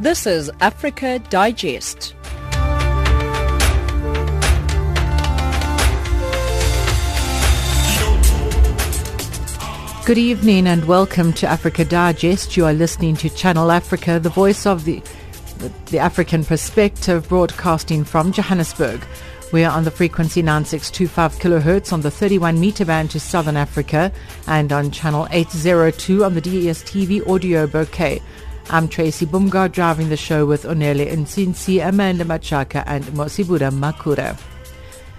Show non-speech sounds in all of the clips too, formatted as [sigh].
This is Africa Digest. Good evening and welcome to Africa Digest. You are listening to Channel Africa, the voice of the, the African perspective, broadcasting from Johannesburg. We are on the frequency 9625 kilohertz on the 31 meter band to Southern Africa and on channel 802 on the DSTV audio bouquet. I'm Tracy Bumgar driving the show with Onele Ntsintsi, Amanda Machaka and Mosibuda Makura.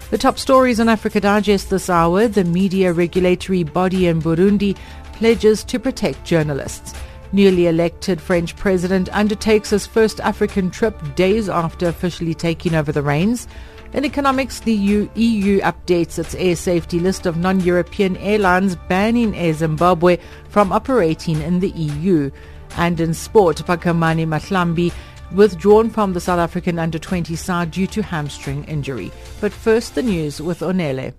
The top stories on Africa Digest this hour. The media regulatory body in Burundi pledges to protect journalists. Newly elected French president undertakes his first African trip days after officially taking over the reins. In economics, the EU, EU updates its air safety list of non-European airlines banning Air Zimbabwe from operating in the EU. And in sport, Phakamani Mahlambi withdrawn from the South African under-20 side due to hamstring injury. But first, the news with Onele.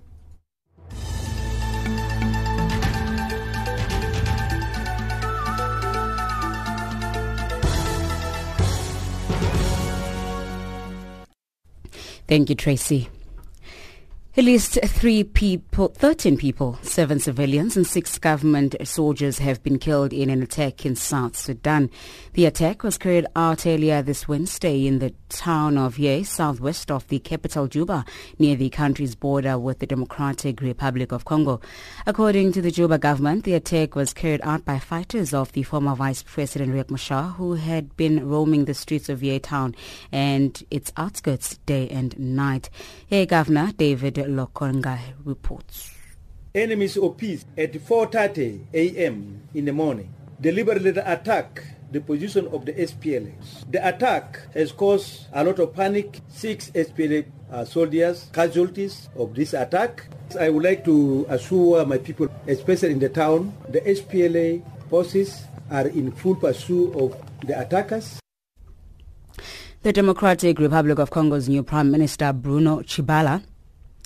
Thank you, Tracy. At least three people, 13 people, seven civilians and six government soldiers have been killed in an attack in South Sudan. The attack was carried out earlier this Wednesday in the town of Yei, southwest of the capital Juba, near the country's border with the Democratic Republic of Congo. According to the Juba government, the attack was carried out by fighters of the former Vice President Riek Machar, who had been roaming the streets of Yei town and its outskirts day and night. Yei Governor David Lokonga reports. Enemies of peace at 4.30 a.m. in the morning deliberately attack the position of the SPLA. The attack has caused a lot of panic. Six SPLA uh, soldiers casualties of this attack. I would like to assure my people, especially in the town, the SPLA forces are in full pursuit of the attackers. The Democratic Republic of Congo's new Prime Minister Bruno Tshibala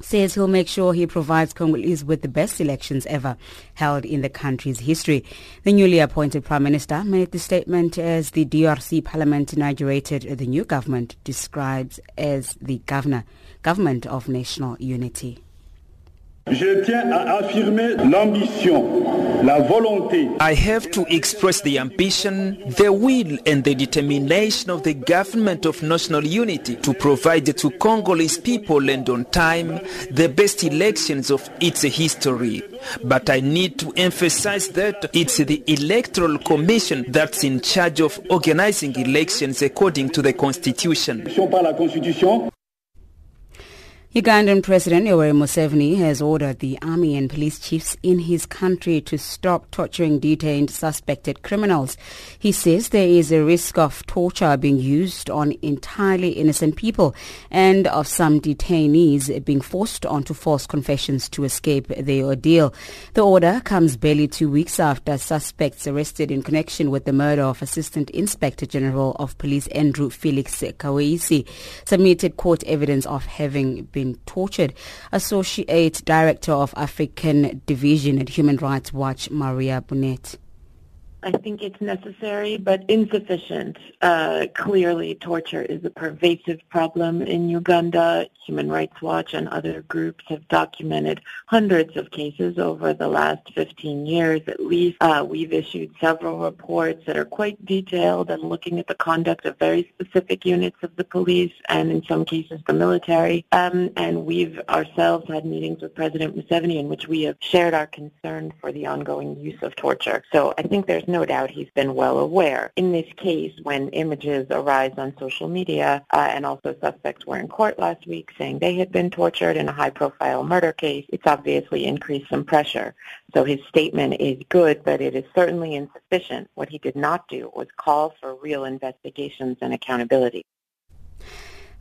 says he'll make sure he provides Congolese with the best elections ever held in the country's history. The newly appointed Prime Minister made the statement as the DRC Parliament inaugurated the new government describes as the governor, government of national unity. Je tiens à affirmer l'ambition, la volonté. I have to express the ambition, the will and the determination of the government of national unity to provide to Congolese people and on time the best elections of its history. But I need to emphasize that it's the electoral commission that's in charge of organizing elections according to the constitution. Par la Constitution. Ugandan President Yoweri Museveni has ordered the army and police chiefs in his country to stop torturing detained suspected criminals. He says there is a risk of torture being used on entirely innocent people and of some detainees being forced onto false confessions to escape their ordeal. The order comes barely two weeks after suspects arrested in connection with the murder of Assistant Inspector General of Police Andrew Felix Kaweesi submitted court evidence of having been tortured. Associate Director of African Division at Human Rights Watch, Maria Burnett. I think it's necessary but insufficient. Uh, clearly, torture is a pervasive problem in Uganda. Human Rights Watch and other groups have documented hundreds of cases over the last 15 years at least. Uh, we've issued several reports that are quite detailed and looking at the conduct of very specific units of the police and in some cases the military. Um, and we've ourselves had meetings with President Museveni in which we have shared our concern for the ongoing use of torture. So I think there's no doubt he's been well aware. In this case, when images arise on social media, uh, and also suspects were in court last week saying they had been tortured in a high-profile murder case, it's obviously increased some pressure. So his statement is good, but it is certainly insufficient. What he did not do was call for real investigations and accountability.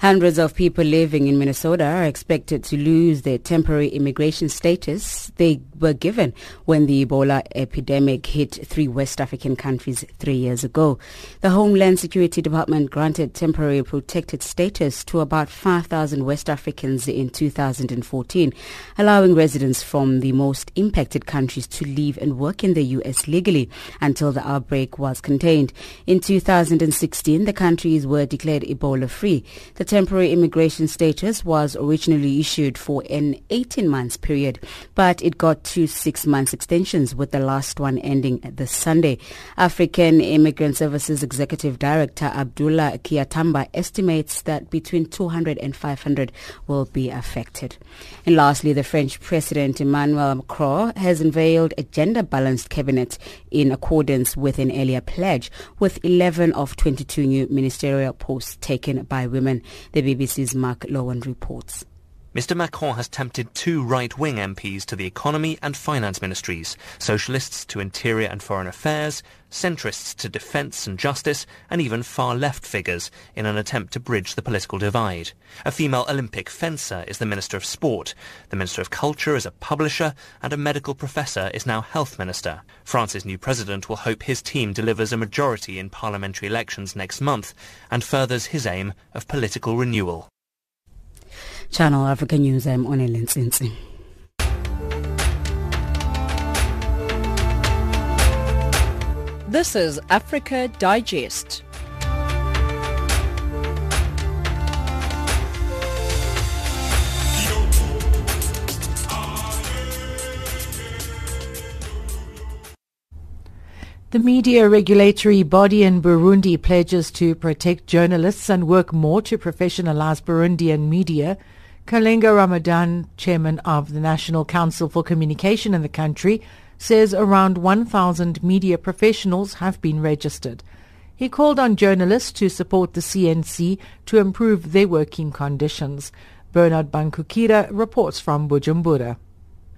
Hundreds of people living in Minnesota are expected to lose their temporary immigration status they were given when the Ebola epidemic hit three West African countries three years ago. The Homeland Security Department granted temporary protected status to about 5,000 West Africans in 2014, allowing residents from the most impacted countries to live and work in the U.S. legally until the outbreak was contained. In 2016, the countries were declared Ebola-free. The temporary immigration status was originally issued for an 18 months period, but it got two six months extensions with the last one ending this Sunday. African Immigrant Services Executive Director Abdullah Kiatamba estimates that between 200 and 500 will be affected. And lastly, the French President Emmanuel Macron has unveiled a gender-balanced cabinet in accordance with an earlier pledge, with 11 of 22 new ministerial posts taken by women. The BBC's Mark Lowen reports. Mr Macron has tempted two right-wing MPs to the economy and finance ministries, socialists to interior and foreign affairs, centrists to defence and justice, and even far-left figures in an attempt to bridge the political divide. A female Olympic fencer is the Minister of Sport. The Minister of Culture is a publisher, and a medical professor is now health minister. France's new president will hope his team delivers a majority in parliamentary elections next month and furthers his aim of political renewal. Channel Africa News, I'm Onele Ntsintsi. This is Africa Digest. The media regulatory body in Burundi pledges to protect journalists and work more to professionalize Burundian media. Kalenga Ramadan, chairman of the National Council for Communication in the country, says around 1,000 media professionals have been registered. He called on journalists to support the CNC to improve their working conditions. Bernard Bankukira reports from Bujumbura.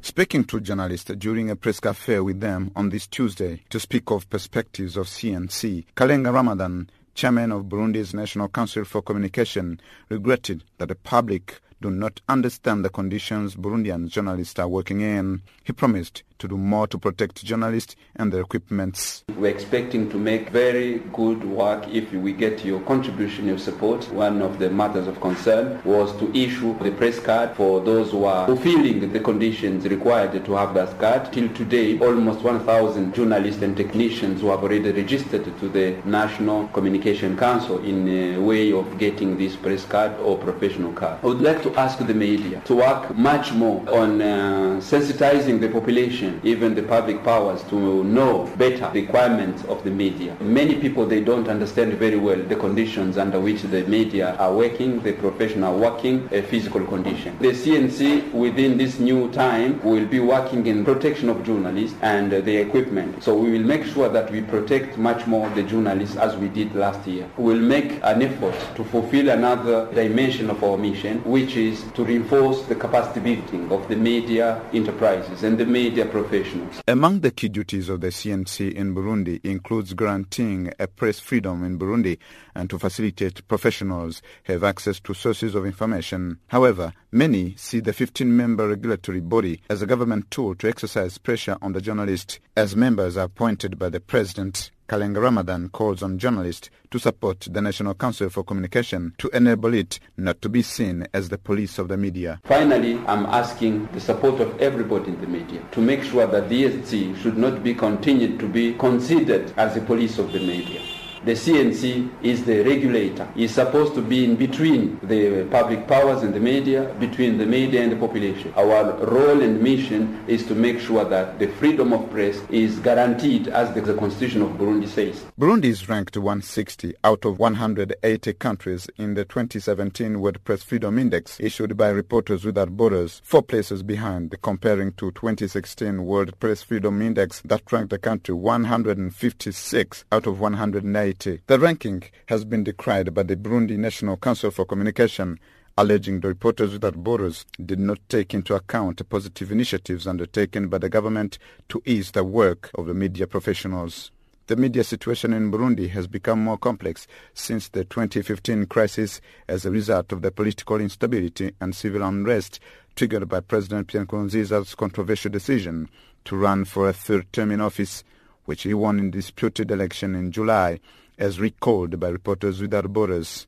Speaking to journalists during a press cafe with them on this Tuesday to speak of perspectives of CNC, Kalenga Ramadan, chairman of Burundi's National Council for Communication, regretted that the public do not understand the conditions Burundian journalists are working in. He promised to do more to protect journalists and their equipments. We're expecting to make very good work if we get your contribution, your support. One of the matters of concern was to issue the press card for those who are fulfilling the conditions required to have that card. Till today, almost 1,000 journalists and technicians who have already registered to the National Communication Council in a way of getting this press card or professional card. I would like to ask the media to work much more on uh, sensitizing the population even the public powers, to know better requirements of the media. Many people, they don't understand very well the conditions under which the media are working, the professional working, a physical condition. The CNC within this new time will be working in protection of journalists and the equipment. So we will make sure that we protect much more the journalists as we did last year. We'll make an effort to fulfill another dimension of our mission, which is to reinforce the capacity building of the media enterprises and the media professionals. Among the key duties of the CNC in Burundi includes granting a press freedom in Burundi and to facilitate professionals have access to sources of information. However, many see the 15-member regulatory body as a government tool to exercise pressure on the journalist as members are appointed by the president. Kalenga Ramadan calls on journalists to support the National Council for Communication to enable it not to be seen as the police of the media. Finally, I'm asking the support of everybody in the media to make sure that ESG should not be continued to be considered as the police of the media. The CNC is the regulator. It's supposed to be in between the public powers and the media, between the media and the population. Our role and mission is to make sure that the freedom of press is guaranteed as the, Constitution of Burundi says. Burundi is ranked 160 out of 180 countries in the 2017 World Press Freedom Index issued by Reporters Without Borders, four places behind comparing to 2016 World Press Freedom Index that ranked the country 156 out of 180. The ranking has been decried by the Burundi National Council for Communication, alleging the Reporters Without Borders did not take into account positive initiatives undertaken by the government to ease the work of the media professionals. The media situation in Burundi has become more complex since the 2015 crisis as a result of the political instability and civil unrest triggered by President Pierre Nkurunziza's controversial decision to run for a third term in office, which he won in disputed election in July, as recalled by Reporters Without Borders.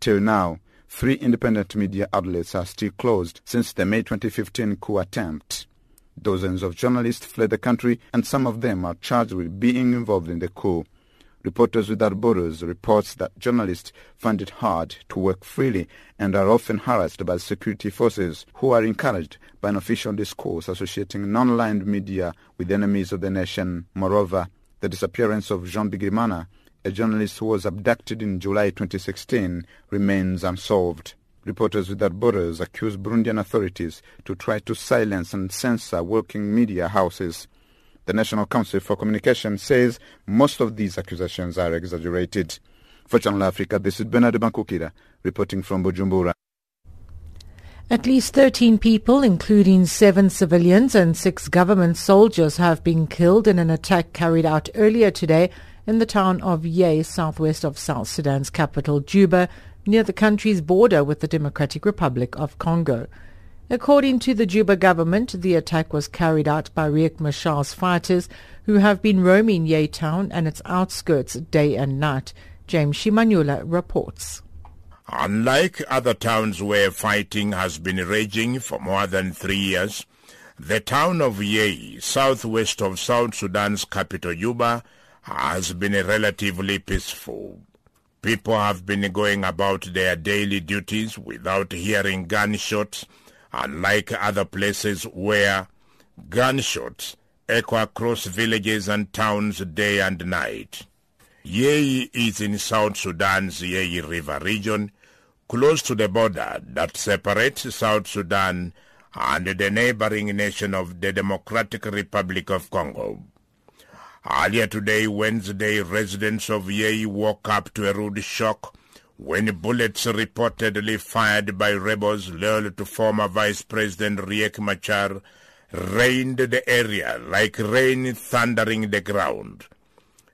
Till now, three independent media outlets are still closed since the May 2015 coup attempt. Dozens of journalists fled the country and some of them are charged with being involved in the coup. Reporters Without Borders reports that journalists find it hard to work freely and are often harassed by security forces who are encouraged by an official discourse associating non-aligned media with enemies of the nation. Moreover, the disappearance of Jean Bigirimana, a journalist who was abducted in July 2016, remains unsolved. Reporters Without Borders accuse Burundian authorities to try to silence and censor working media houses. The National Council for Communication says most of these accusations are exaggerated. For Channel Africa, this is Bernard Bankukira reporting from Bujumbura. At least 13 people, including seven civilians and six government soldiers, have been killed in an attack carried out earlier today in the town of Yei, southwest of South Sudan's capital, Juba, near the country's border with the Democratic Republic of Congo. According to the Juba government, the attack was carried out by Riek Machar's fighters who have been roaming Yei town and its outskirts day and night. James Shimanyula reports. Unlike other towns where fighting has been raging for more than three years, the town of Yei, southwest of South Sudan's capital Juba, has been relatively peaceful. People have been going about their daily duties without hearing gunshots, unlike other places where gunshots echo across villages and towns day and night. Yei is in South Sudan's Yei River region, close to the border that separates South Sudan and the neighboring nation of the Democratic Republic of Congo. Earlier today, Wednesday, residents of Yei woke up to a rude shock when bullets reportedly fired by rebels loyal to former Vice President Riek Machar rained the area like rain thundering the ground.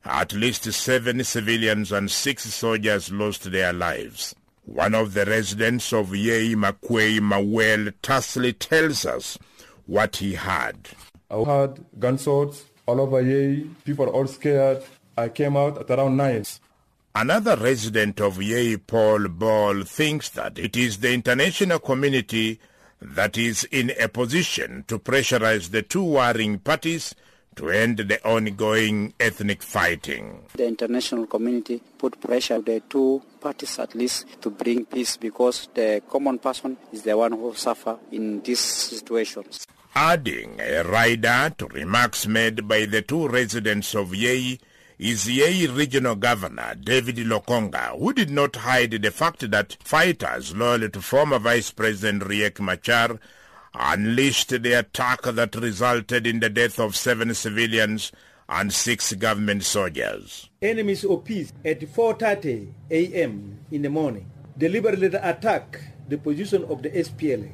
At least seven civilians and six soldiers lost their lives. One of the residents of Yei Makwei Mawel tersely tells us what he had. I heard gunshots all over Yei. People all scared. I came out at around 9. Another resident of Yei, Paul Ball, thinks that it is the international community that is in a position to pressurize the two warring parties to end the ongoing ethnic fighting. The international community put pressure on the two parties at least to bring peace because the common person is the one who suffer in these situations. Adding a rider to remarks made by the two residents of Yei is Yei Regional Governor David Lokonga, who did not hide the fact that fighters loyal to former Vice President Riek Machar unleashed the attack that resulted in the death of seven civilians and six government soldiers. Enemies of peace at 4.30 a.m. in the morning deliberately attack the position of the SPLA.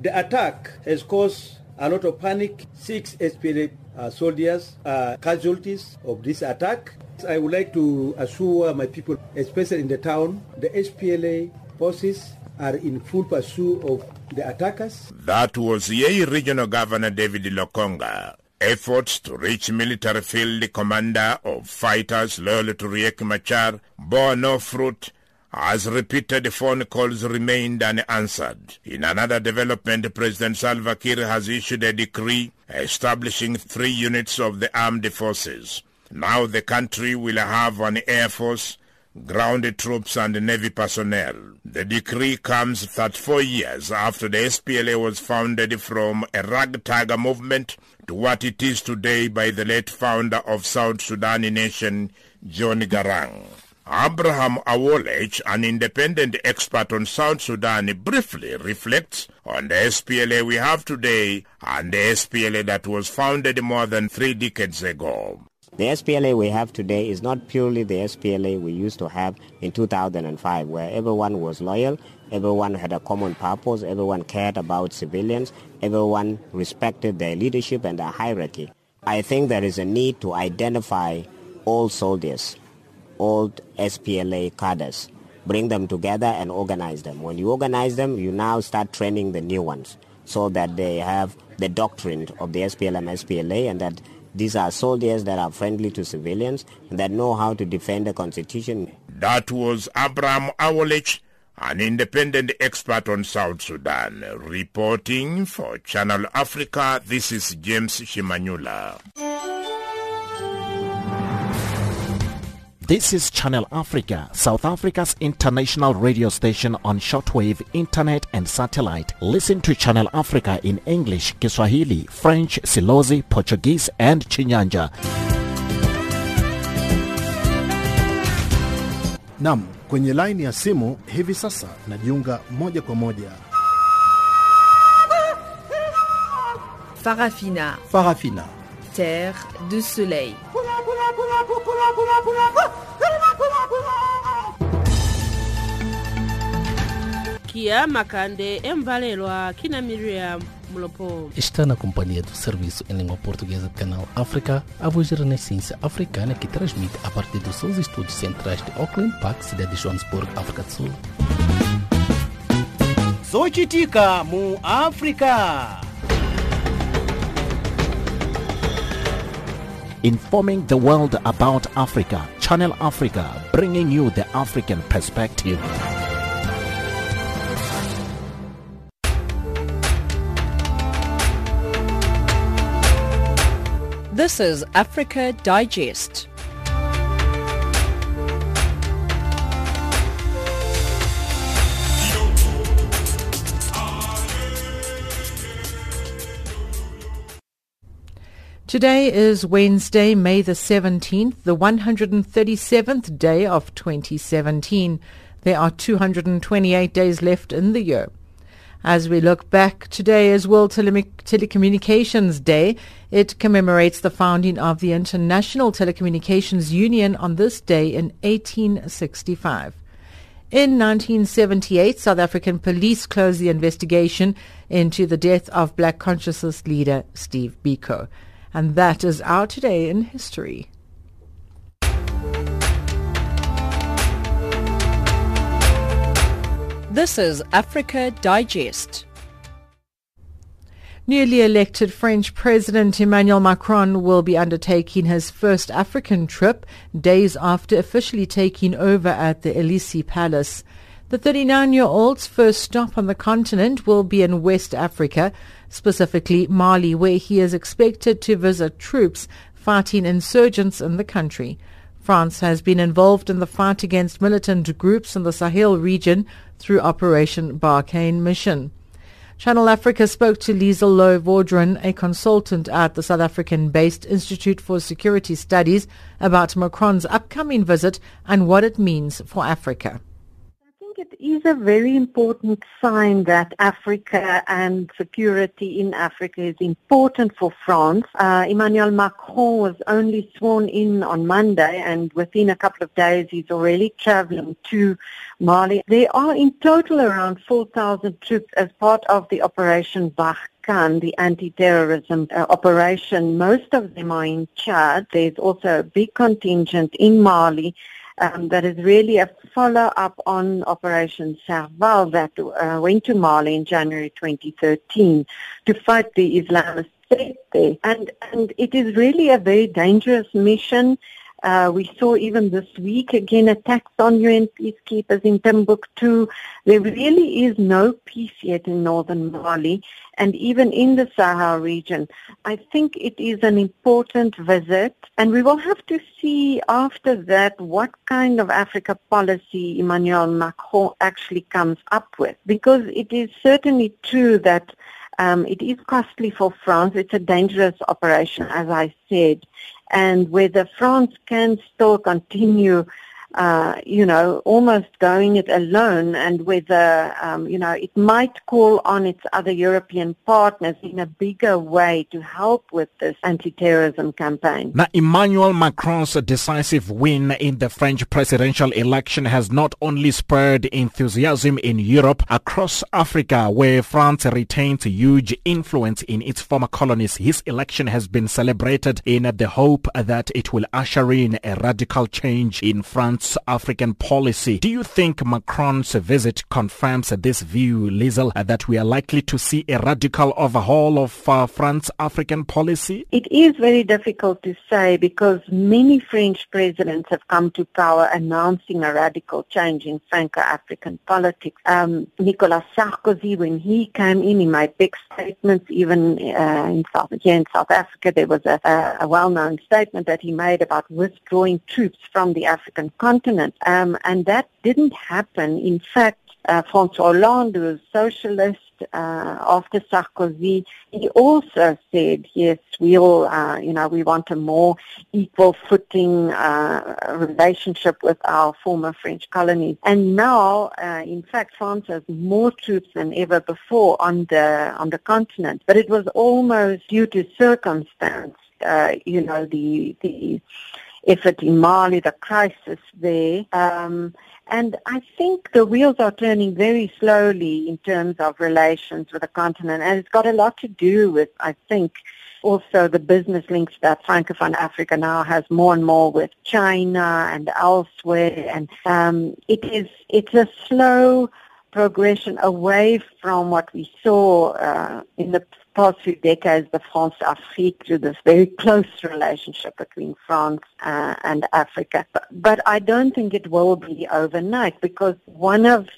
The attack has caused a lot of panic. Six SPLA uh, soldiers are casualties of this attack. I would like to assure my people, especially in the town, the SPLA forces are in full pursuit of the attackers. That was Yei Regional Governor David Lokonga. Efforts to reach military field commander of fighters loyal to Riek Machar bore no fruit as repeated phone calls remained unanswered. In another development, President Salva Kiir has issued a decree establishing three units of the armed forces. Now the country will have an air force, ground troops and navy personnel. The decree comes 34 years after the SPLA was founded from a ragtag movement to what it is today by the late founder of South Sudan nation, John Garang. Abraham Awolich, an independent expert on South Sudan, briefly reflects on the SPLA we have today and the SPLA that was founded more than three decades ago. The SPLA we have today is not purely the SPLA we used to have in 2005, where everyone was loyal, everyone had a common purpose, everyone cared about civilians, everyone respected their leadership and their hierarchy. I think there is a need to identify all soldiers, old SPLA cadres, bring them together and organize them. When you organize them, you now start training the new ones so that they have the doctrine of the SPLM, SPLA, and that these are soldiers that are friendly to civilians and that know how to defend the constitution. That was Abraham Awolich, an independent expert on South Sudan. Reporting for Channel Africa, this is James Shimanyula. This is Channel Africa, South Africa's international radio station on shortwave, internet and satellite. Listen to Channel Africa in English, Kiswahili, French, Silozi, Portuguese and Chinyanja. Nam, kwenye laini ya simu hivi sasa najiunga moja kwa moja. Farafina. Farafina. Terre de soleil. kia makande embalelwa kina miriam mulopo Está na companhia do serviço em língua portuguesa do canal África, a voz da Renascença Africana que transmite a partir dos seus estúdios centrais de Auckland Park, cidade de Johannesburg, África do Sul. zochitika mu afrika Informing the world about Africa, Channel Africa, bringing you the African perspective. This is Africa Digest. Today is Wednesday, May the 17th, the 137th day of 2017. There are 228 days left in the year. As we look back, today is World Tele- Telecommunications Day. It commemorates the founding of the International Telecommunications Union on this day in 1865. In 1978, South African police closed the investigation into the death of Black Consciousness leader Steve Biko. And that is our Today in History. This is Africa Digest. Newly elected French President Emmanuel Macron will be undertaking his first African trip days after officially taking over at the Elysee Palace. The 39-year-old's first stop on the continent will be in West Africa, specifically Mali, where he is expected to visit troops fighting insurgents in the country. France has been involved in the fight against militant groups in the Sahel region through Operation Barkhane mission. Channel Africa spoke to Liesl Louw-Vaudran, a consultant at the South African-based Institute for Security Studies, about Macron's upcoming visit and what it means for Africa. It is a very important sign that Africa and security in Africa is important for France. Uh, Emmanuel Macron was only sworn in on Monday and within a couple of days he's already traveling to Mali. There are in total around 4,000 troops as part of the Operation Barkhane, the anti-terrorism uh, operation. Most of them are in Chad. There's also a big contingent in Mali um, that is really a follow-up on Operation Serval that uh, went to Mali in January 2013 to fight the Islamist State there. And, and it is really a very dangerous mission. Uh, we saw even this week again attacks on UN peacekeepers in Timbuktu. There really is no peace yet in northern Mali and even in the Sahel region. I think it is an important visit and we will have to see after that what kind of Africa policy Emmanuel Macron actually comes up with because it is certainly true that um, it is costly for France. It's a dangerous operation, as I said. And whether France can still continue uh, you know, almost going it alone and whether, um, you know, it might call on its other European partners in a bigger way to help with this anti-terrorism campaign. Now, Emmanuel Macron's decisive win in the French presidential election has not only spurred enthusiasm in Europe, across Africa, where France retains huge influence in its former colonies, his election has been celebrated in the hope that it will usher in a radical change in France's African policy. Do you think Macron's visit confirms this view, Liesl, that we are likely to see a radical overhaul of uh, France's African policy? It is very difficult to say because many French presidents have come to power announcing a radical change in Franco-African politics. Um, Nicolas Sarkozy, when he came in, he made big statements. Even uh, in South, here in South Africa, there was a, a, a well-known statement that he made about withdrawing troops from the African continent, um, and that didn't happen. In fact, uh, François Hollande, who was socialist uh, after Sarkozy, he also said, yes, we'll, uh, you know, we want a more equal footing uh, relationship with our former French colonies. And now, uh, in fact, France has more troops than ever before on the on the continent. But it was almost due to circumstance. Uh, you know, the the effort in Mali, the crisis there. Um, and I think the wheels are turning very slowly in terms of relations with the continent. And it's got a lot to do with, I think, also the business links that Francophone Africa now has more and more with China and elsewhere. And um, it is it's a slow progression away from what we saw uh, in the past few decades, the France-Afrique, to this very close relationship between France uh, and Africa. But, but I don't think it will be overnight because one of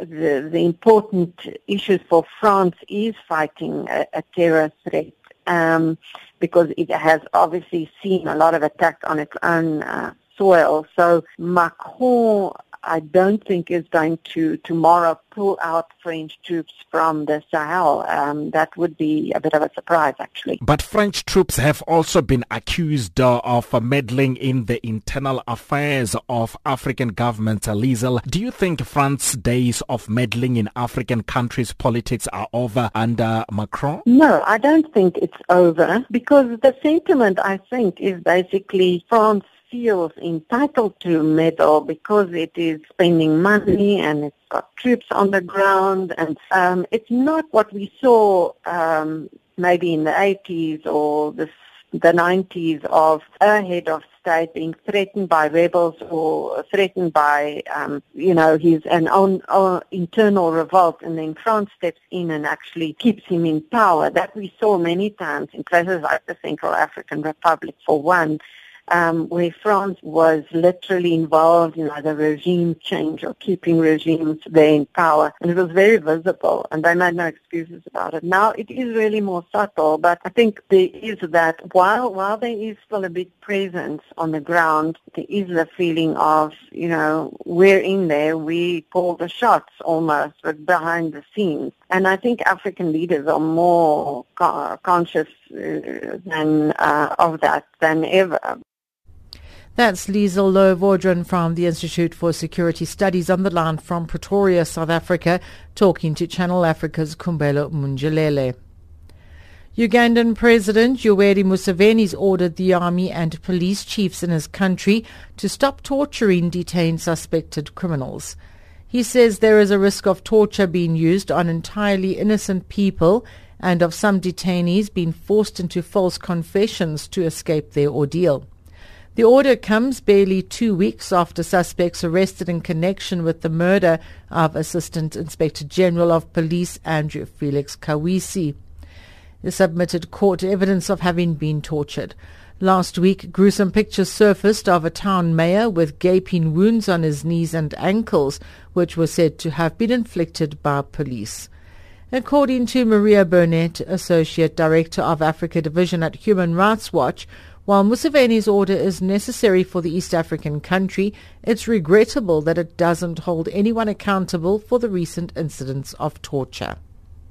the, the important issues for France is fighting a, a terror threat um, because it has obviously seen a lot of attacks on its own uh, soil. So Macron I don't think is going to tomorrow pull out French troops from the Sahel. Um, that would be a bit of a surprise, actually. But French troops have also been accused uh, of meddling in the internal affairs of African governments. Liesl, do you think France's days of meddling in African countries' politics are over under Macron? No, I don't think it's over because the sentiment, I think, is basically France feels entitled to a medal because it is spending money and it's got troops on the ground and um, it's not what we saw um, maybe in the 80s or the, the 90s of a head of state being threatened by rebels or threatened by, um, you know, his an own, own internal revolt, and then France steps in and actually keeps him in power. That we saw many times in places like the Central African Republic, for one um, where France was literally involved in either regime change or keeping regimes there in power. And it was very visible, and they made no excuses about it. Now it is really more subtle, but I think there is that while, while there is still a big presence on the ground, there is the feeling of, you know, we're in there, we call the shots almost, but behind the scenes. And I think African leaders are more conscious uh, than uh, of that than ever. That's Liesl Louw from the Institute for Security Studies on the line from Pretoria, South Africa, talking to Channel Africa's Kumbelo Munjalele. Ugandan President Yoweri Museveni ordered the army and police chiefs in his country to stop torturing detained suspected criminals. He says there is a risk of torture being used on entirely innocent people and of some detainees being forced into false confessions to escape their ordeal. The order comes barely two weeks after suspects arrested in connection with the murder of Assistant Inspector General of Police Andrew Felix Kaweesi. They submitted court evidence of having been tortured. Last week, gruesome pictures surfaced of a town mayor with gaping wounds on his knees and ankles, which were said to have been inflicted by police. According to Maria Burnett, Associate Director of Africa Division at Human Rights Watch, while Museveni's order is necessary for the East African country, it's regrettable that it doesn't hold anyone accountable for the recent incidents of torture.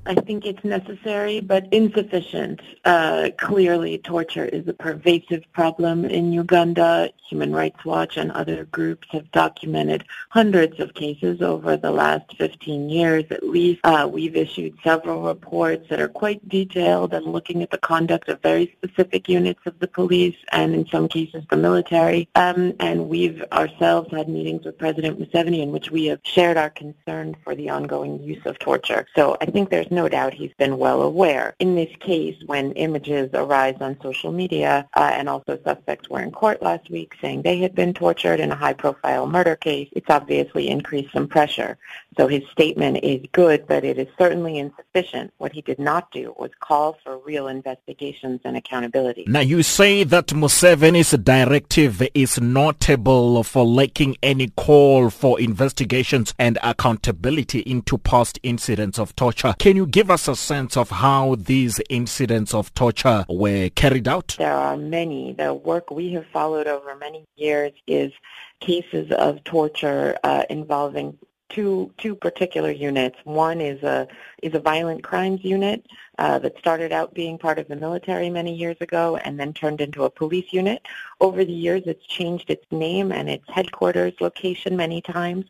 I think it's necessary but insufficient. Uh, clearly, torture is a pervasive problem in Uganda. Human Rights Watch and other groups have documented hundreds of cases over the last 15 years at least. Uh, we've issued several reports that are quite detailed and looking at the conduct of very specific units of the police and in some cases the military. Um, and we've ourselves had meetings with President Museveni in which we have shared our concern for the ongoing use of torture. So I think there's no doubt he's been well aware. In this case, when images arise on social media, uh, and also suspects were in court last week saying they had been tortured in a high-profile murder case, it's obviously increased some pressure. So his statement is good, but it is certainly insufficient. What he did not do was call for real investigations and accountability. Now, you say that Museveni's directive is notable for lacking any call for investigations and accountability into past incidents of torture. Can you give us a sense of how these incidents of torture were carried out? There are many. The work we have followed over many years is cases of torture uh, involving two two particular units. One is a is a violent crimes unit uh, that started out being part of the military many years ago and then turned into a police unit. Over the years, it's changed its name and its headquarters location many times.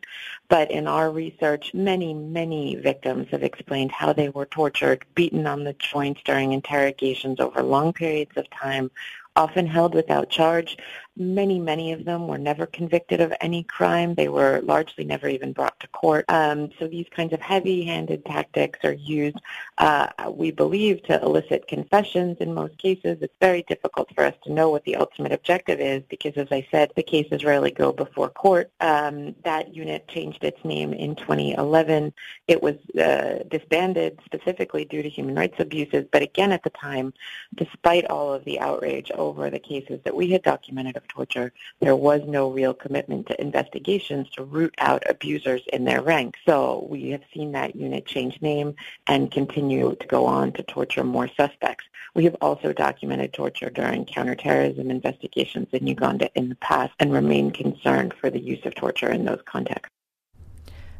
But in our research, many many victims have explained how they were tortured, beaten on the joints during interrogations over long periods of time, often held without charge. Many, many of them were never convicted of any crime. They were largely never even brought to court. Um, so these kinds of heavy-handed tactics are used, uh, we believe, to elicit confessions in most cases. It's very difficult for us to know what the ultimate objective is because, as I said, the cases rarely go before court. Um, that unit changed its name in 2011. It was uh, disbanded specifically due to human rights abuses, but again at the time, despite all of the outrage over the cases that we had documented of torture, there was no real commitment to investigations to root out abusers in their ranks. So we have seen that unit change name and continue to go on to torture more suspects. We have also documented torture during counterterrorism investigations in Uganda in the past and remain concerned for the use of torture in those contexts.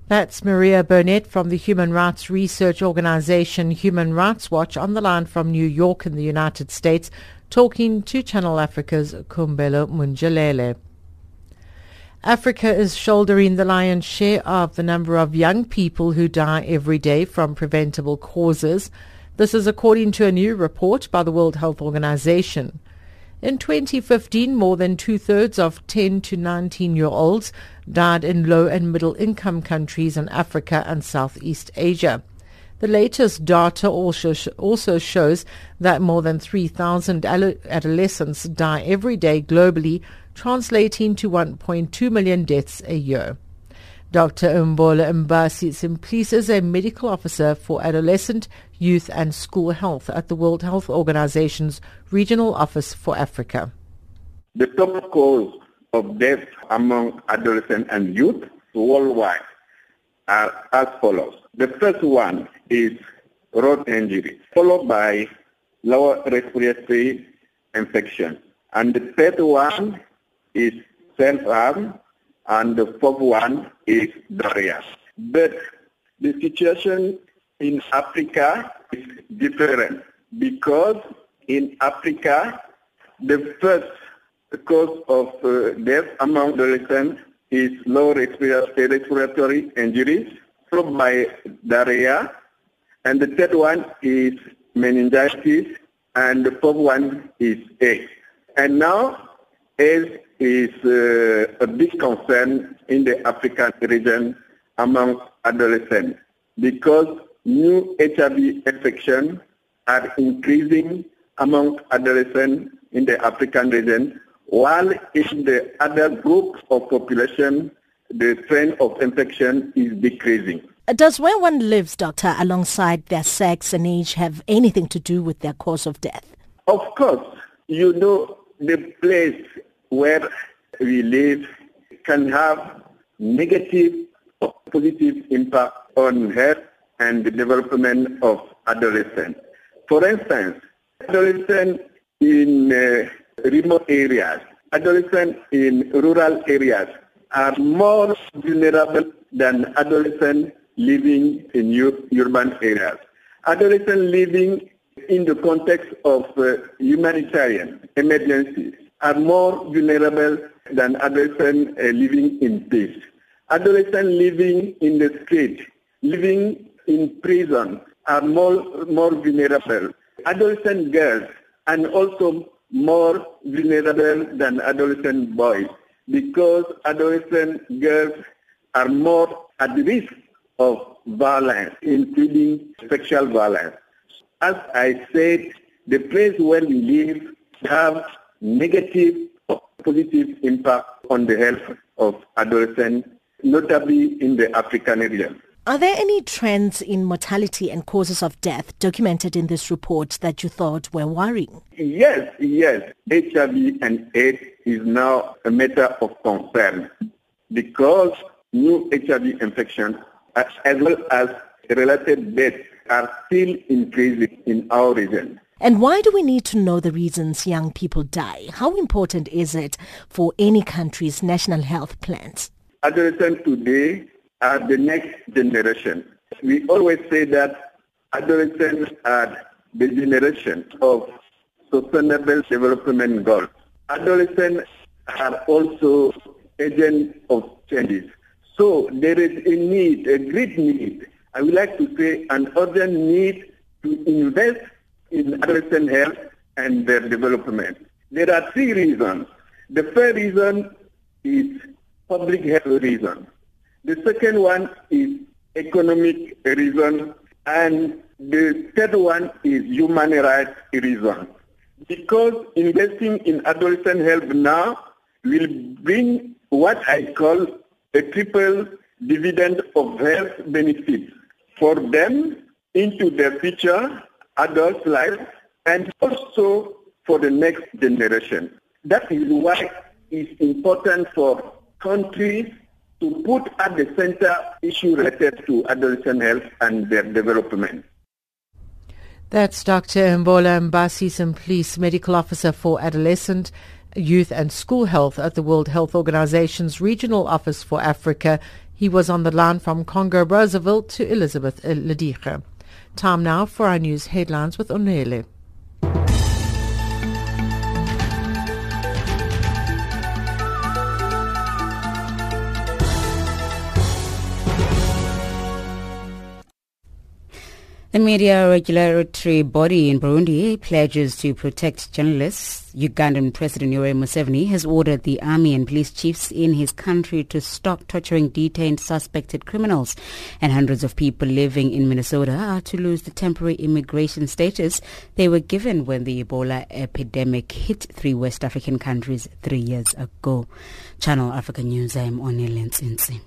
That's Maria Burnett from the human rights research organization Human Rights Watch on the line from New York in the United States talking to Channel Africa's Kumbelo Munjalele. Africa is shouldering the lion's share of the number of young people who die every day from preventable causes. This is according to a new report by the World Health Organization. In 2015, more than two-thirds of 10 to 19-year-olds died in low and middle income countries in Africa and Southeast Asia. The latest data also, sh- also shows that more than 3,000 adolescents die every day globally, translating to 1.2 million deaths a year. Dr. Mbola Mbasi Simplice is a medical officer for adolescent, youth and school health at the World Health Organization's Regional Office for Africa. The top cause of death among adolescents and youth worldwide are as follows. The first one is road injury, followed by lower respiratory infection. And the third one is self-harm, and the fourth one is diarrhea. But the situation in Africa is different because in Africa, the first cause of uh, death among adolescents is low respiratory injuries, followed by diarrhea, and the third one is meningitis, and the fourth one is AIDS. And now AIDS is uh, a big concern in the African region among adolescents because new HIV infections are increasing among adolescents in the African region, while in the other groups of population, the trend of infection is decreasing. Does where one lives, doctor, alongside their sex and age have anything to do with their cause of death? Of course. You know, the place where we live can have negative or positive impact on health and the development of adolescents. For instance, adolescents in uh, remote areas, adolescents in rural areas are more vulnerable than adolescents living in urban areas. Adolescents living in the context of uh, humanitarian emergencies are more vulnerable than adolescents uh, living in peace. Adolescents living in the street, living in prison are more, more vulnerable. Adolescent girls and also more vulnerable than adolescent boys because adolescent girls are more at risk of violence, including sexual violence. As I said, the place where we live have negative or positive impact on the health of adolescents, notably in the African region. Are there any trends in mortality and causes of death documented in this report that you thought were worrying? Yes, yes. HIV and AIDS is now a matter of concern because new HIV infections as well as related deaths are still increasing in our region. And why do we need to know the reasons young people die? How important is it for any country's national health plans? Adolescents today are the next generation. We always say that adolescents are the generation of sustainable development goals. Adolescents are also agents of changes. So there is a need, a great need, I would like to say an urgent need to invest in adolescent health and their development. There are three reasons. The first reason is public health reason. The second one is economic reason. And the third one is human rights reason. Because investing in adolescent health now will bring what I call a triple dividend of health benefits for them into their future adult life and also for the next generation. That is why it's important for countries to put at the center issue related to adolescent health and their development. That's Dr. Mbola Mbasi Simplice, Medical Officer for Adolescent, Youth and School Health at the World Health Organization's Regional Office for Africa. He was on the line from Congo Brazzaville to Elizabeth Lediche. Time now for our news headlines with Onele. The media regulatory body in Burundi pledges to protect journalists. Ugandan President Yoweri Museveni has ordered the army and police chiefs in his country to stop torturing detained suspected criminals. And hundreds of people living in Minnesota are to lose the temporary immigration status they were given when the Ebola epidemic hit three West African countries three years ago. Channel Africa News, I'm Onele Ntsintsi.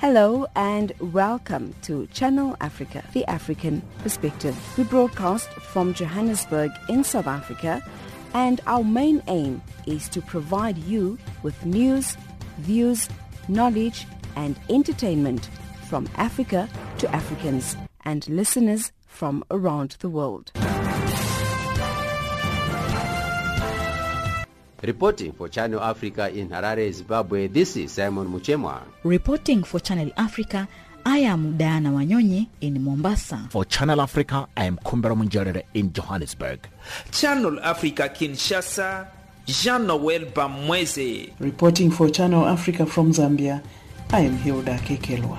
Hello and welcome to Channel Africa, the African perspective. We broadcast from Johannesburg in South Africa and our main aim is to provide you with news, views, knowledge and entertainment from Africa to Africans and listeners from around the world. Reporting for Channel Africa in Harare, Zimbabwe, this is Simon Muchemwa. Reporting for Channel Africa, I am Diana Wanyonyi in Mombasa. For Channel Africa, I am Kumbera Munjerere in Johannesburg. Channel Africa Kinshasa, Jean-Noel Bamweze. Reporting for Channel Africa from Zambia, I am Hilda Kekelwa.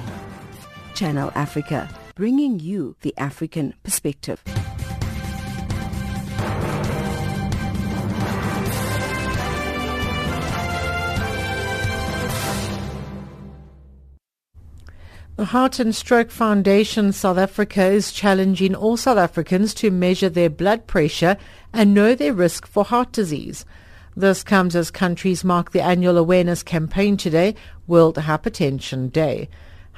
Channel Africa, bringing you the African perspective. The Heart and Stroke Foundation South Africa is challenging all South Africans to measure their blood pressure and know their risk for heart disease. This comes as countries mark the annual awareness campaign today, World Hypertension Day.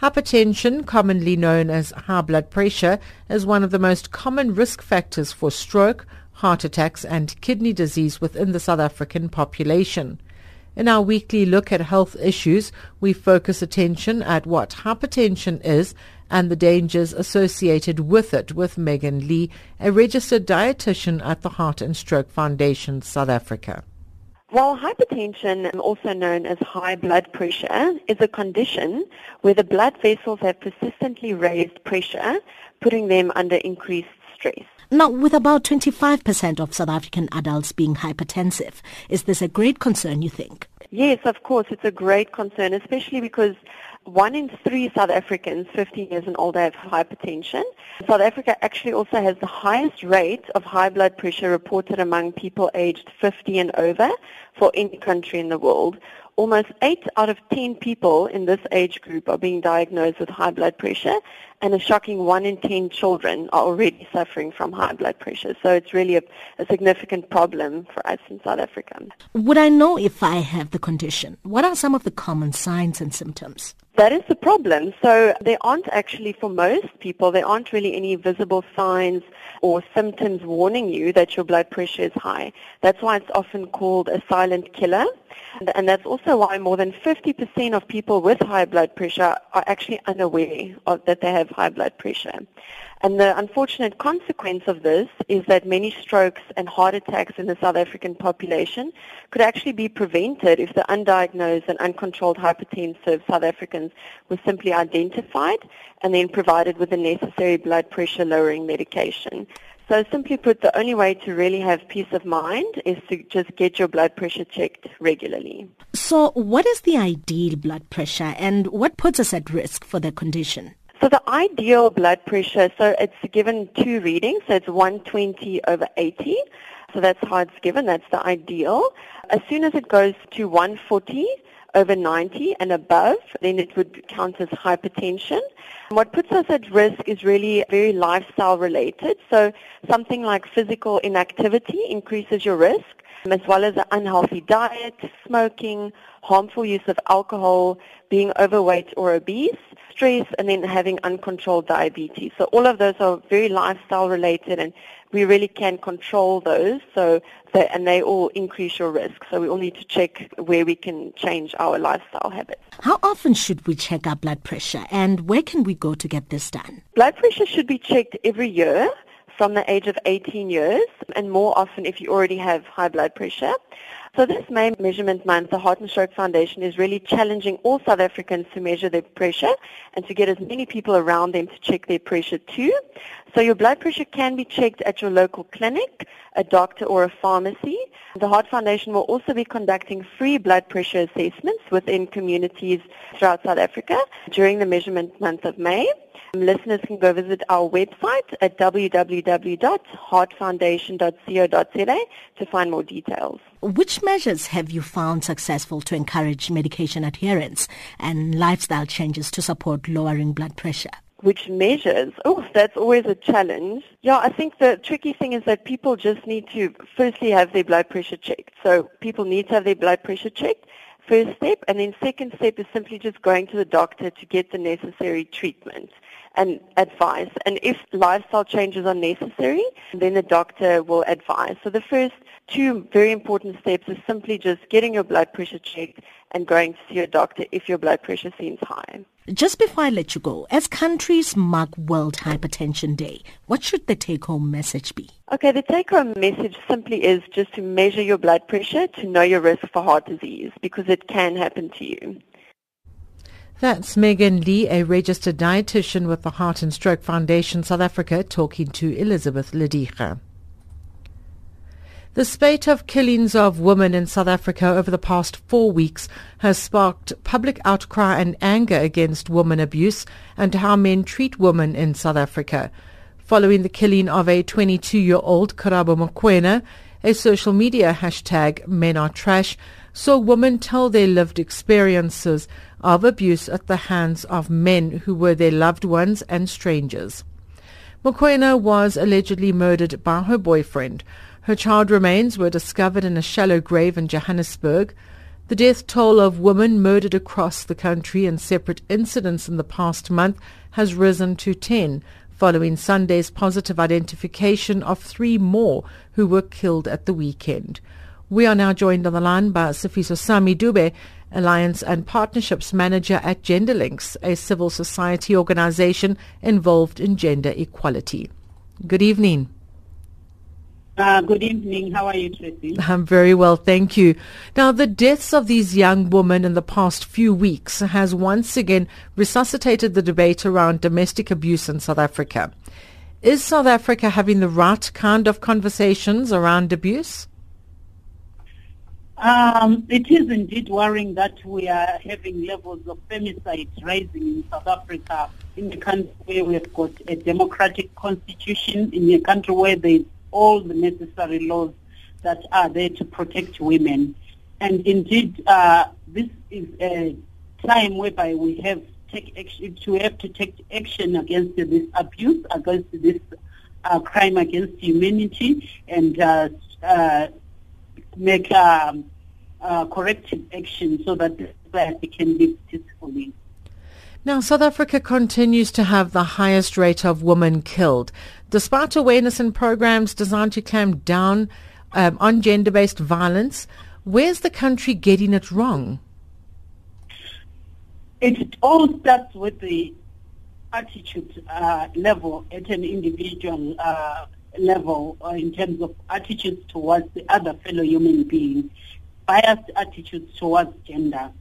Hypertension, commonly known as high blood pressure, is one of the most common risk factors for stroke, heart attacks and kidney disease within the South African population. In our weekly look at health issues, we focus attention at what hypertension is and the dangers associated with it with Megan Lee, a registered dietitian at the Heart and Stroke Foundation South Africa. Well, hypertension, also known as high blood pressure, is a condition where the blood vessels have persistently raised pressure, putting them under increased stress. Now, with about 25% of South African adults being hypertensive, is this a great concern, you think? Yes, of course, it's a great concern, especially because one in three South Africans 15 years and older have hypertension. South Africa actually also has the highest rate of high blood pressure reported among people aged 50 and over for any country in the world. Almost 8 out of 10 people in this age group are being diagnosed with high blood pressure, and a shocking 1 in 10 children are already suffering from high blood pressure. So it's really a, a significant problem for us in South Africa. Would I know if I have the condition? What are some of the common signs and symptoms? That is the problem. So there aren't actually, for most people, there aren't really any visible signs or symptoms warning you that your blood pressure is high. That's why it's often called a silent killer. And that's also why more than 50% of people with high blood pressure are actually unaware of that they have high blood pressure. And the unfortunate consequence of this is that many strokes and heart attacks in the South African population could actually be prevented if the undiagnosed and uncontrolled hypertensive South Africans were simply identified and then provided with the necessary blood pressure lowering medication. So simply put, the only way to really have peace of mind is to just get your blood pressure checked regularly. So what is the ideal blood pressure and what puts us at risk for the condition? So the ideal blood pressure, so it's given two readings, so it's 120 over 80. So that's how it's given, that's the ideal. As soon as it goes to 140 over 90 and above, then it would count as hypertension. What puts us at risk is really very lifestyle related. So something like physical inactivity increases your risk, as well as an unhealthy diet, smoking, harmful use of alcohol, being overweight or obese, stress, and then having uncontrolled diabetes. So all of those are very lifestyle related and we really can control those so that, and they all increase your risk. So we all need to check where we can change our lifestyle habits. How often should we check our blood pressure and where can we go to get this done? Blood pressure should be checked every year from the age of 18 years and more often if you already have high blood pressure. So this May measurement month, the Heart and Stroke Foundation is really challenging all South Africans to measure their pressure and to get as many people around them to check their pressure too. So your blood pressure can be checked at your local clinic, a doctor or a pharmacy. The Heart Foundation will also be conducting free blood pressure assessments within communities throughout South Africa during the measurement month of May. Um, listeners can go visit our website at www.heartfoundation.co.za to find more details. Which measures have you found successful to encourage medication adherence and lifestyle changes to support lowering blood pressure? Which measures? Oh, that's always a challenge. Yeah, I think the tricky thing is that people just need to firstly have their blood pressure checked. So people need to have their blood pressure checked first step. And then second step is simply just going to the doctor to get the necessary treatment and advice. And if lifestyle changes are necessary, then the doctor will advise. So the first two very important steps is simply just getting your blood pressure checked and going to see a doctor if your blood pressure seems high. Just before I let you go, as countries mark World Hypertension Day, what should the take-home message be? Okay, the take-home message simply is just to measure your blood pressure to know your risk for heart disease because it can happen to you. That's Megan Lee, a registered dietitian with the Heart and Stroke Foundation South Africa, talking to Elizabeth Ledicha. The spate of killings of women in South Africa over the past four weeks has sparked public outcry and anger against woman abuse and how men treat women in South Africa. Following the killing of a 22-year-old Karabo Mokoena, a social media hashtag Men Are Trash saw women tell their lived experiences of abuse at the hands of men who were their loved ones and strangers. Mokoena was allegedly murdered by her boyfriend. Her child remains were discovered in a shallow grave in Johannesburg. The death toll of women murdered across the country in separate incidents in the past month has risen to 10, following Sunday's positive identification of three more who were killed at the weekend. We are now joined on the line by Sifiso Sami Dube, Alliance and Partnerships Manager at GenderLinks, a civil society organization involved in gender equality. Good evening. Uh, good evening. How are you, Tracy? [laughs] I'm very well, thank you. Now, the deaths of these young women in the past few weeks has once again resuscitated the debate around domestic abuse in South Africa. Is South Africa having the right kind of conversations around abuse? Um, it is indeed worrying that we are having levels of femicide rising in South Africa, in a country where we have got a democratic constitution, in a country where there is all the necessary laws that are there to protect women. And indeed, uh, this is a time whereby we have take action, to have to take action against this abuse, against this uh, crime against humanity, and uh, uh make um, uh, corrective action so that society can live peacefully. Now, South Africa continues to have the highest rate of women killed. Despite awareness and programs designed to clamp down um, on gender-based violence, where's the country getting it wrong? It all starts with the attitude uh, level at an individual uh, level uh, in terms of attitudes towards the other fellow human beings, biased attitudes towards gender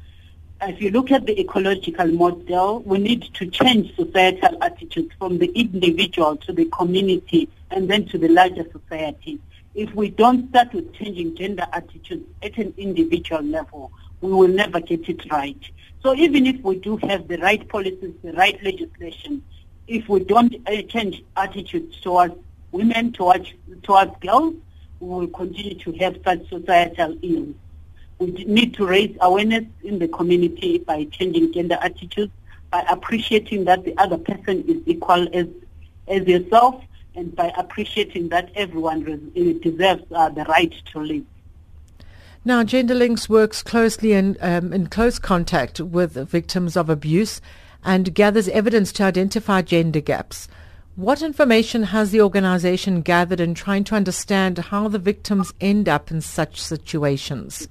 if you look at the ecological model, we need to change societal attitudes from the individual to the community and then to the larger society. If we don't start with changing gender attitudes at an individual level, we will never get it right. So even if we do have the right policies, the right legislation, if we don't uh, change attitudes towards women, towards, towards girls, we will continue to have such societal ills. We need to raise awareness in the community by changing gender attitudes, by appreciating that the other person is equal as, as yourself, and by appreciating that everyone deserves uh, the right to live. Now, GenderLinks works closely in, um, in close contact with victims of abuse and gathers evidence to identify gender gaps. What information has the organization gathered in trying to understand how the victims end up in such situations?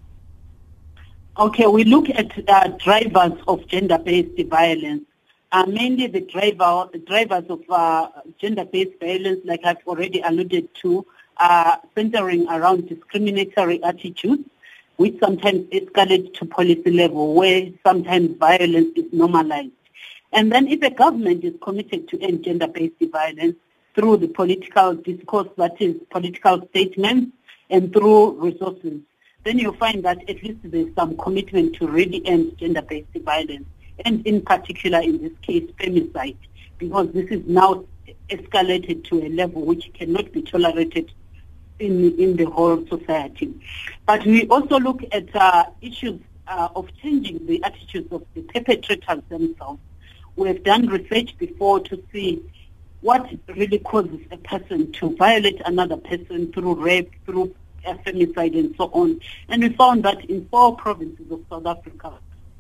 Okay, we look at uh, drivers of gender-based violence. Uh, mainly the driver, the drivers of uh, gender-based violence, like I've already alluded to, are centering around discriminatory attitudes, which sometimes escalate to policy level, where sometimes violence is normalized. And then if a government is committed to end gender-based violence through the political discourse, that is political statements, and through resources, then you'll find that at least there's some commitment to really end gender-based violence, and in particular, in this case, femicide, because this is now escalated to a level which cannot be tolerated in, in the whole society. But we also look at uh, issues uh, of changing the attitudes of the perpetrators themselves. We have done research before to see what really causes a person to violate another person through rape, through femicide and so on. And we found that in four provinces of South Africa,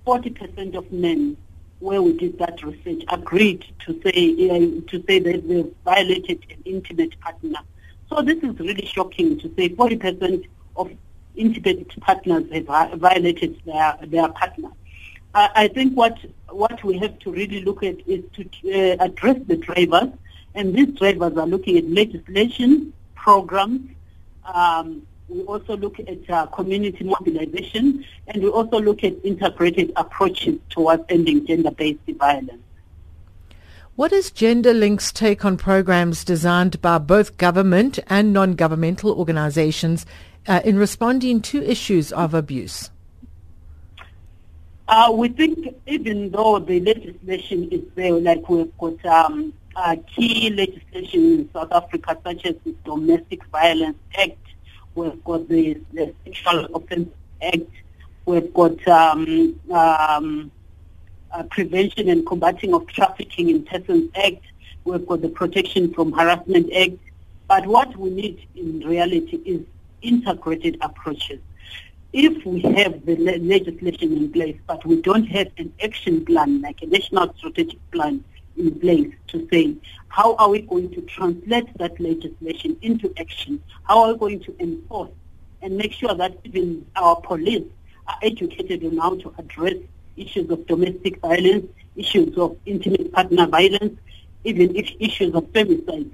40% of men where we did that research agreed to say uh, to say that they violated an intimate partner. So this is really shocking to say 40% of intimate partners have violated their their partner. I think what what we have to really look at is to uh, address the drivers, and these drivers are looking at legislation, programs, um, we also look at uh, community mobilization, and we also look at integrated approaches towards ending gender-based violence. What is GenderLink's take on programs designed by both government and non-governmental organizations uh, in responding to issues of abuse? Uh, we think even though the legislation is there, like we've got um, uh, key legislation in South Africa, such as the Domestic Violence Act, We've got the, the Sexual Offence Act. We've got um, um, uh, Prevention and Combating of Trafficking in Persons Act. We've got the Protection from Harassment Act. But what we need in reality is integrated approaches. If we have the le- legislation in place, but we don't have an action plan, like a national strategic plan in place to say how are we going to translate that legislation into action? How are we going to enforce and make sure that even our police are educated on how to address issues of domestic violence, issues of intimate partner violence, even if issues of femicide.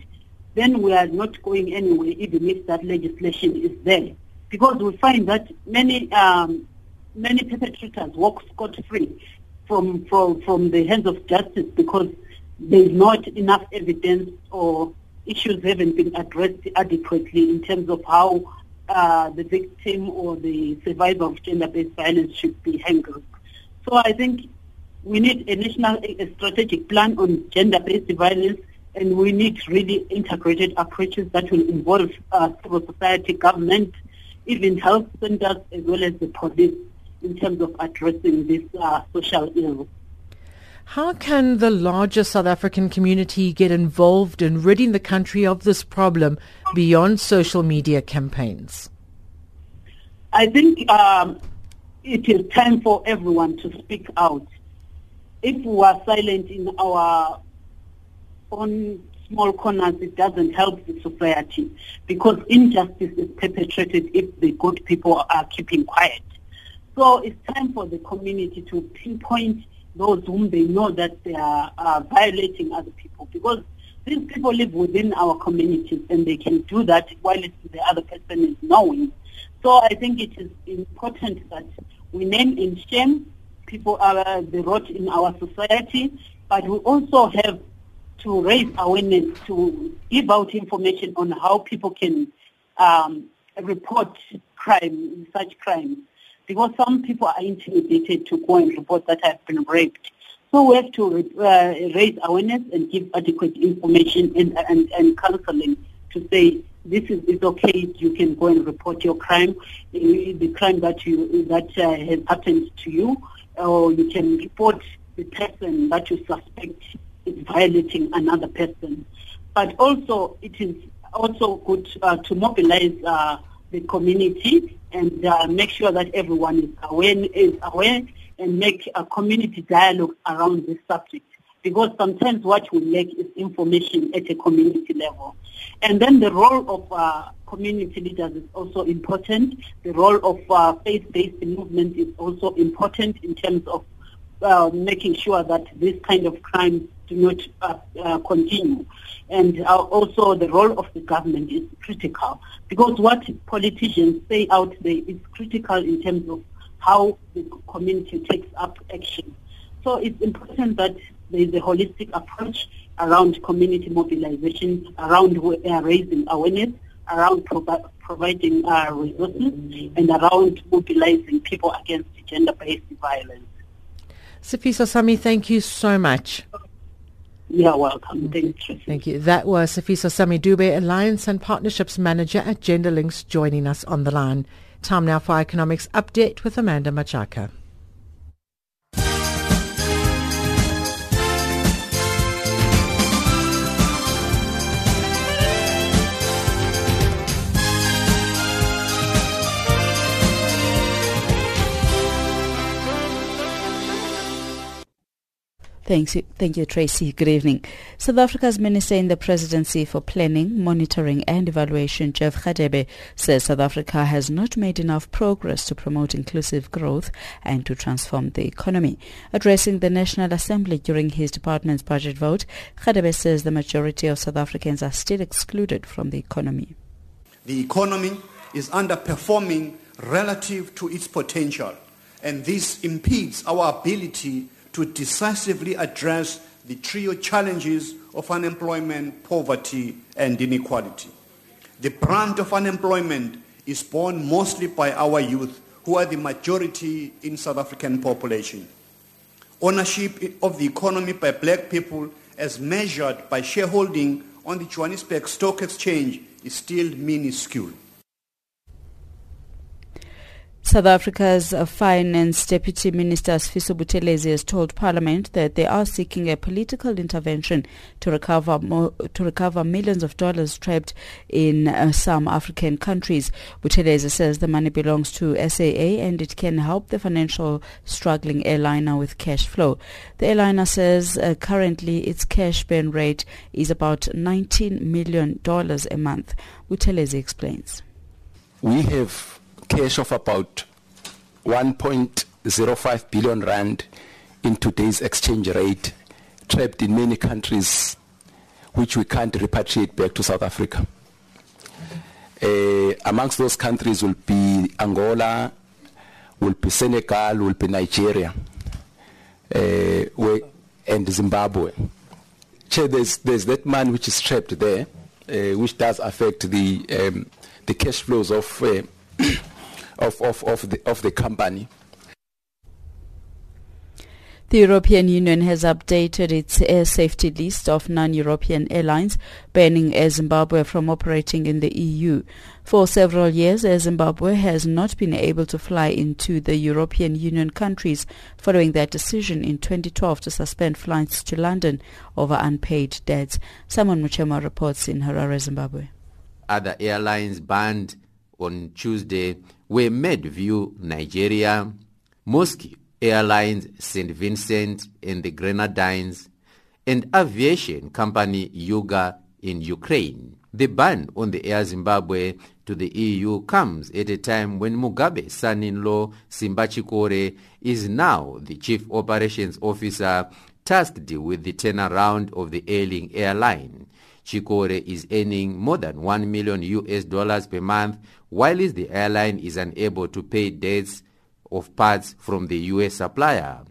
then we are not going anywhere even if that legislation is there. Because we find that many um, many perpetrators walk scot-free from, from, from the hands of justice because there's not enough evidence or issues haven't been addressed adequately in terms of how uh, the victim or the survivor of gender-based violence should be handled. So I think we need a national a strategic plan on gender-based violence and we need really integrated approaches that will involve uh, civil society, government, even health centers as well as the police in terms of addressing this uh, social ill. How can the larger South African community get involved in ridding the country of this problem beyond social media campaigns? I think um, it is time for everyone to speak out. If we are silent in our own small corners, it doesn't help the society because injustice is perpetrated if the good people are keeping quiet. So it's time for the community to pinpoint those whom they know that they are uh, violating other people because these people live within our communities and they can do that while the other person is knowing. So I think it is important that we name and shame people are the rot in our society, but we also have to raise awareness, to give out information on how people can um, report crime, such crimes because some people are intimidated to go and report that have been raped. So we have to uh, raise awareness and give adequate information and, and, and counseling to say this is, is okay. You can go and report your crime, the crime that you that uh, has happened to you, or you can report the person that you suspect violating another person. But also, it is also good uh, to mobilize uh, the community and uh, make sure that everyone is aware, is aware and make a community dialogue around this subject. Because sometimes what we lack is information at a community level. And then the role of uh, community leaders is also important. The role of uh, faith-based movement is also important in terms of uh, making sure that this kind of crimes do not uh, uh, continue. And uh, also the role of the government is critical because what politicians say out there is critical in terms of how the community takes up action. So it's important that there is a holistic approach around community mobilization, around uh, raising awareness, around provi- providing uh, resources, and around mobilizing people against gender-based violence. Sifiso Sami, thank you so much. You're welcome. Mm-hmm. Thank you. Thank you. That was Sifiso Sami Dube, Alliance and Partnerships Manager at GenderLinks, joining us on the line. Time now for Economics Update with Amanda Machaka. Thanks, thank you, Tracy. Good evening. South Africa's Minister in the Presidency for Planning, Monitoring and Evaluation, Jeff Radebe, says South Africa has not made enough progress to promote inclusive growth and to transform the economy. Addressing the National Assembly during his department's budget vote, Radebe says the majority of South Africans are still excluded from the economy. The economy is underperforming relative to its potential, and this impedes our ability to decisively address the trio challenges of unemployment, poverty, and inequality. The brunt of unemployment is borne mostly by our youth, who are the majority in South African population. Ownership of the economy by black people as measured by shareholding on the Johannesburg Stock Exchange is still minuscule. South Africa's Finance Deputy Minister Sifiso Buthelezi has told Parliament that they are seeking a political intervention to recover to recover millions of dollars trapped in uh, some African countries. Buthelezi says the money belongs to SAA and it can help the financial struggling airliner with cash flow. The airliner says uh, currently its cash burn rate is about $19 million a month. Buthelezi explains. We have cash of about 1.05 billion rand in today's exchange rate trapped in many countries which we can't repatriate back to South Africa. Uh, amongst those countries will be Angola, will be Senegal, will be Nigeria, uh, and Zimbabwe. There's, there's that man which is trapped there, uh, which does affect the um, the cash flows of, uh, of, of, of, the, of the company. The European Union has updated its air safety list of non-European airlines, banning Air Zimbabwe from operating in the EU. For several years, Air Zimbabwe has not been able to fly into the European Union countries following their decision in 2012 to suspend flights to London over unpaid debts. Simon Muchemwa reports in Harare, Zimbabwe. Other airlines banned on Tuesday were Medview, Nigeria, Moscow Airlines St. Vincent and the Grenadines, and aviation company Urga in Ukraine. The ban on the Air Zimbabwe to the EU comes at a time when Mugabe's son-in-law Simba Chikore is now the chief operations officer tasked with the turnaround of the ailing airline. Chikore is earning more than 1 million US dollars per month, while the airline is unable to pay debts of parts from the US supplier.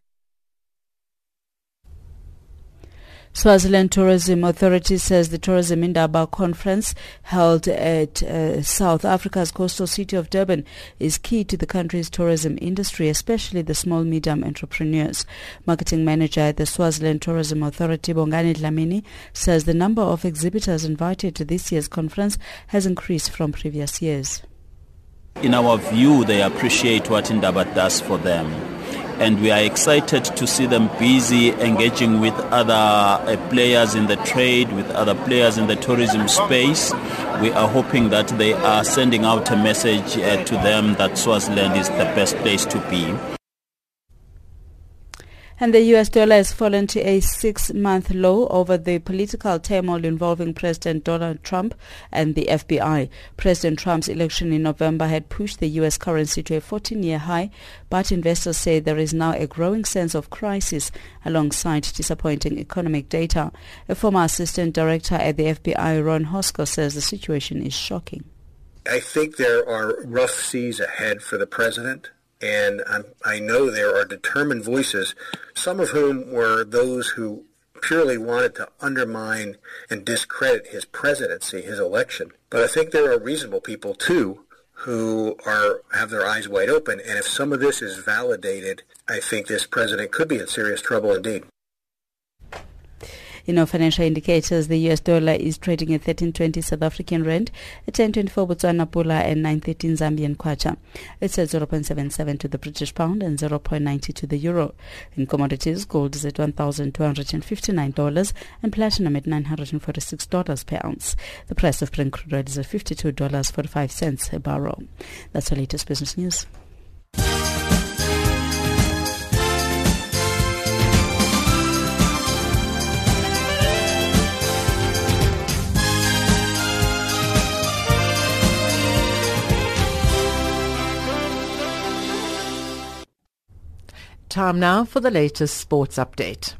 Swaziland Tourism Authority says the Tourism Indaba conference held at uh, South Africa's coastal city of Durban is key to the country's tourism industry, especially the small medium entrepreneurs. Marketing manager at the Swaziland Tourism Authority, Bongani Dlamini, says the number of exhibitors invited to this year's conference has increased from previous years. In our view, they appreciate what Indaba does for them. And we are excited to see them busy engaging with other uh, players in the trade, with other players in the tourism space. We are hoping that they are sending out a message uh, to them that Swaziland is the best place to be. And the US dollar has fallen to a six-month low over the political turmoil involving President Donald Trump and the FBI. President Trump's election in November had pushed the US currency to a 14-year high, but investors say there is now a growing sense of crisis alongside disappointing economic data. A former assistant director at the FBI, Ron Hosko, says the situation is shocking. I think there are rough seas ahead for the president and I'm, i know there are determined voices, some of whom were those who purely wanted to undermine and discredit his presidency, his election. But I think there are reasonable people too who are have their eyes wide open, and if some of this is validated, I think this president could be in serious trouble indeed. In our financial indicators, the US dollar is trading at 13.20 South African rand, at 10.24 Botswana pula, and 9.13 Zambian kwacha. It's at 0.77 to the British pound and 0.90 to the euro. In commodities, gold is at $1,259 and platinum at $946 per ounce. The price of Brent crude oil is at $52.45 a barrel. That's the latest business news. Time now for the latest sports update.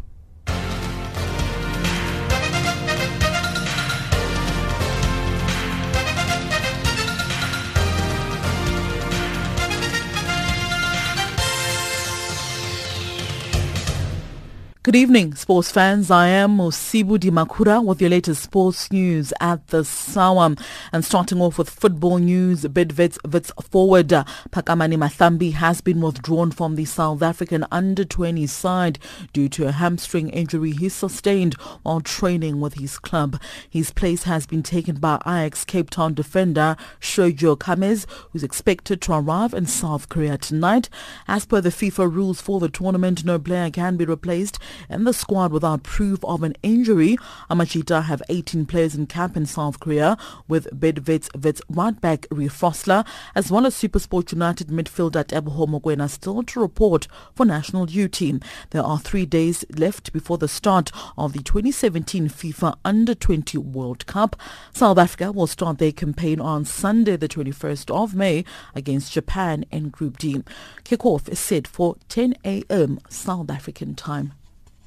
Good evening, sports fans. I am Osibu Dimakura with your latest sports news at the Sawam. And starting off with football news, Bidvest Wits forward uh, Phakamani Mahlambi has been withdrawn from the South African under-20 side due to a hamstring injury he sustained while training with his club. His place has been taken by Ajax Cape Town defender Sergio Kammies, who's expected to arrive in South Korea tonight. As per the FIFA rules for the tournament, no player can be replaced in the squad without proof of an injury. Amajita have 18 players in camp in South Korea with Bidvest Wits right back Frosler as well as Supersport United midfielder Teboho Mokoena still to report for national duty. There are three days left before the start of the 2017 FIFA Under-20 World Cup. South Africa will start their campaign on Sunday the 21st of May against Japan in Group D. Kickoff is set for 10 a.m. South African time.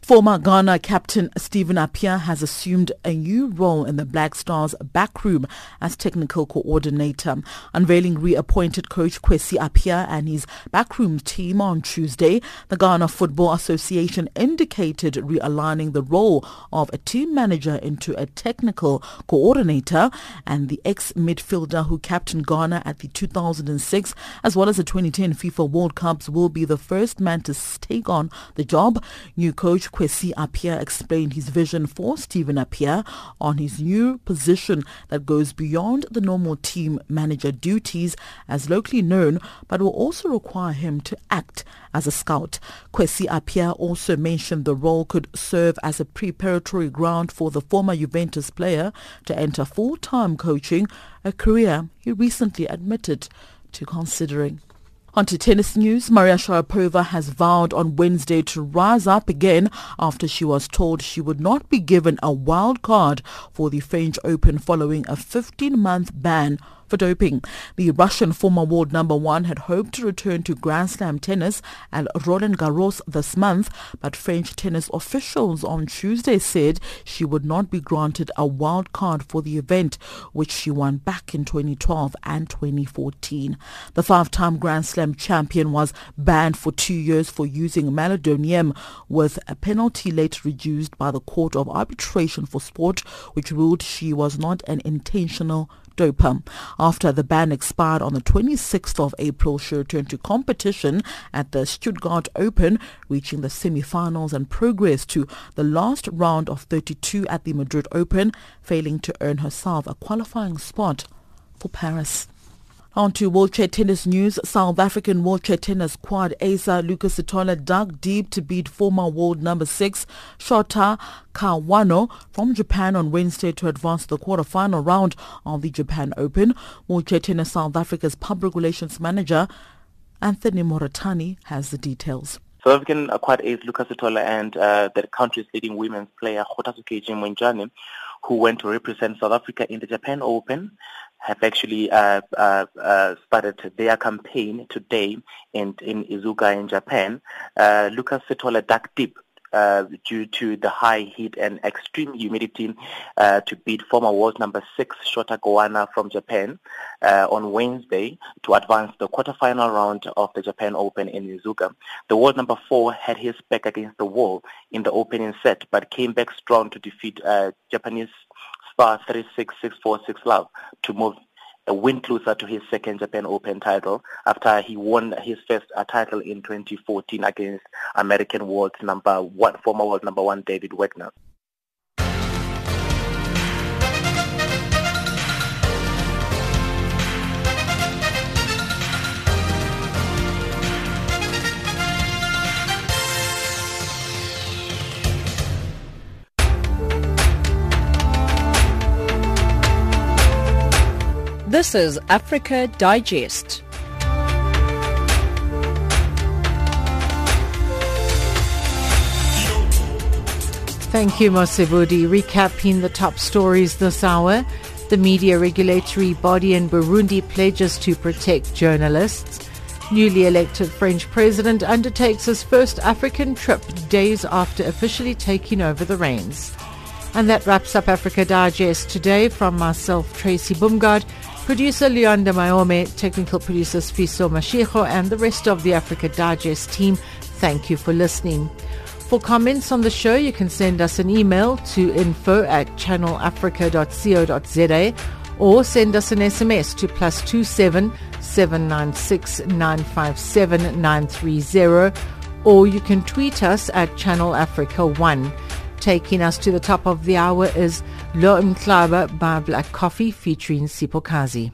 Former Ghana captain Stephen Appiah has assumed a new role in the Black Stars backroom as technical coordinator. Unveiling reappointed coach Kwesi Appiah and his backroom team on Tuesday, the Ghana Football Association indicated realigning the role of a team manager into a technical coordinator and the ex-midfielder who captained Ghana at the 2006 as well as the 2010 FIFA World Cups will be the first man to take on the job. New coach Kwesi Appiah explained his vision for Stephen Appiah on his new position that goes beyond the normal team manager duties as locally known but will also require him to act as a scout. Kwesi Appiah also mentioned the role could serve as a preparatory ground for the former Juventus player to enter full-time coaching, a career he recently admitted to considering. On to tennis news. Maria Sharapova has vowed on Wednesday to rise up again after she was told she would not be given a wild card for the French Open following a 15-month ban for doping. The Russian former world number one had hoped to return to Grand Slam tennis at Roland Garros this month, but French tennis officials on Tuesday said she would not be granted a wild card for the event, which she won back in 2012 and 2014. The five-time Grand Slam champion was banned for two years for using meldonium, with a penalty later reduced by the Court of Arbitration for Sport, which ruled she was not an intentional After the ban expired on the 26th of April, she returned to competition at the Stuttgart Open, reaching the semi-finals and progress to the last round of 32 at the Madrid Open, failing to earn herself a qualifying spot for Paris. On to wheelchair tennis news. South African wheelchair tennis quad acer Lucas Sithole dug deep to beat former world number six Shota Kawano from Japan on Wednesday to advance the quarter-final round of the Japan Open. Wheelchair tennis South Africa's public relations manager Anthony Moratani has the details. South African quad ace Lucas Sithole and uh, the country's leading women's player Kgothatso Montjane who went to represent South Africa in the Japan Open have actually uh, uh, uh, started their campaign today in, in Iizuka in Japan. Uh, Lucas Sithole dug deep uh, due to the high heat and extreme humidity uh, to beat former world number six Shota Kawano from Japan uh, on Wednesday to advance the quarterfinal round of the Japan Open in Iizuka. The world number four had his back against the wall in the opening set but came back strong to defeat uh, Japanese star 36646 love to move a win closer to his second Japan Open title after he won his first uh, title in 2014 against American world number one, former world number one David Wagner. This is Africa Digest. Thank you, Mosebudi. Recapping the top stories this hour. The media regulatory body in Burundi pledges to protect journalists. Newly elected French president undertakes his first African trip days after officially taking over the reins. And that wraps up Africa Digest today from myself, Tracy Bumgard, producer Leonda Mayome, technical producers Fiso Mashiko, and the rest of the Africa Digest team. Thank you for listening. For comments on the show, you can send us an email to info at channelafrica.co.za or send us an SMS to plus two seven seven nine six nine five seven nine three zero, or you can tweet us at Channel Africa One. Taking us to the top of the hour is Lo Mklaba by Black Coffee featuring Sipokazi.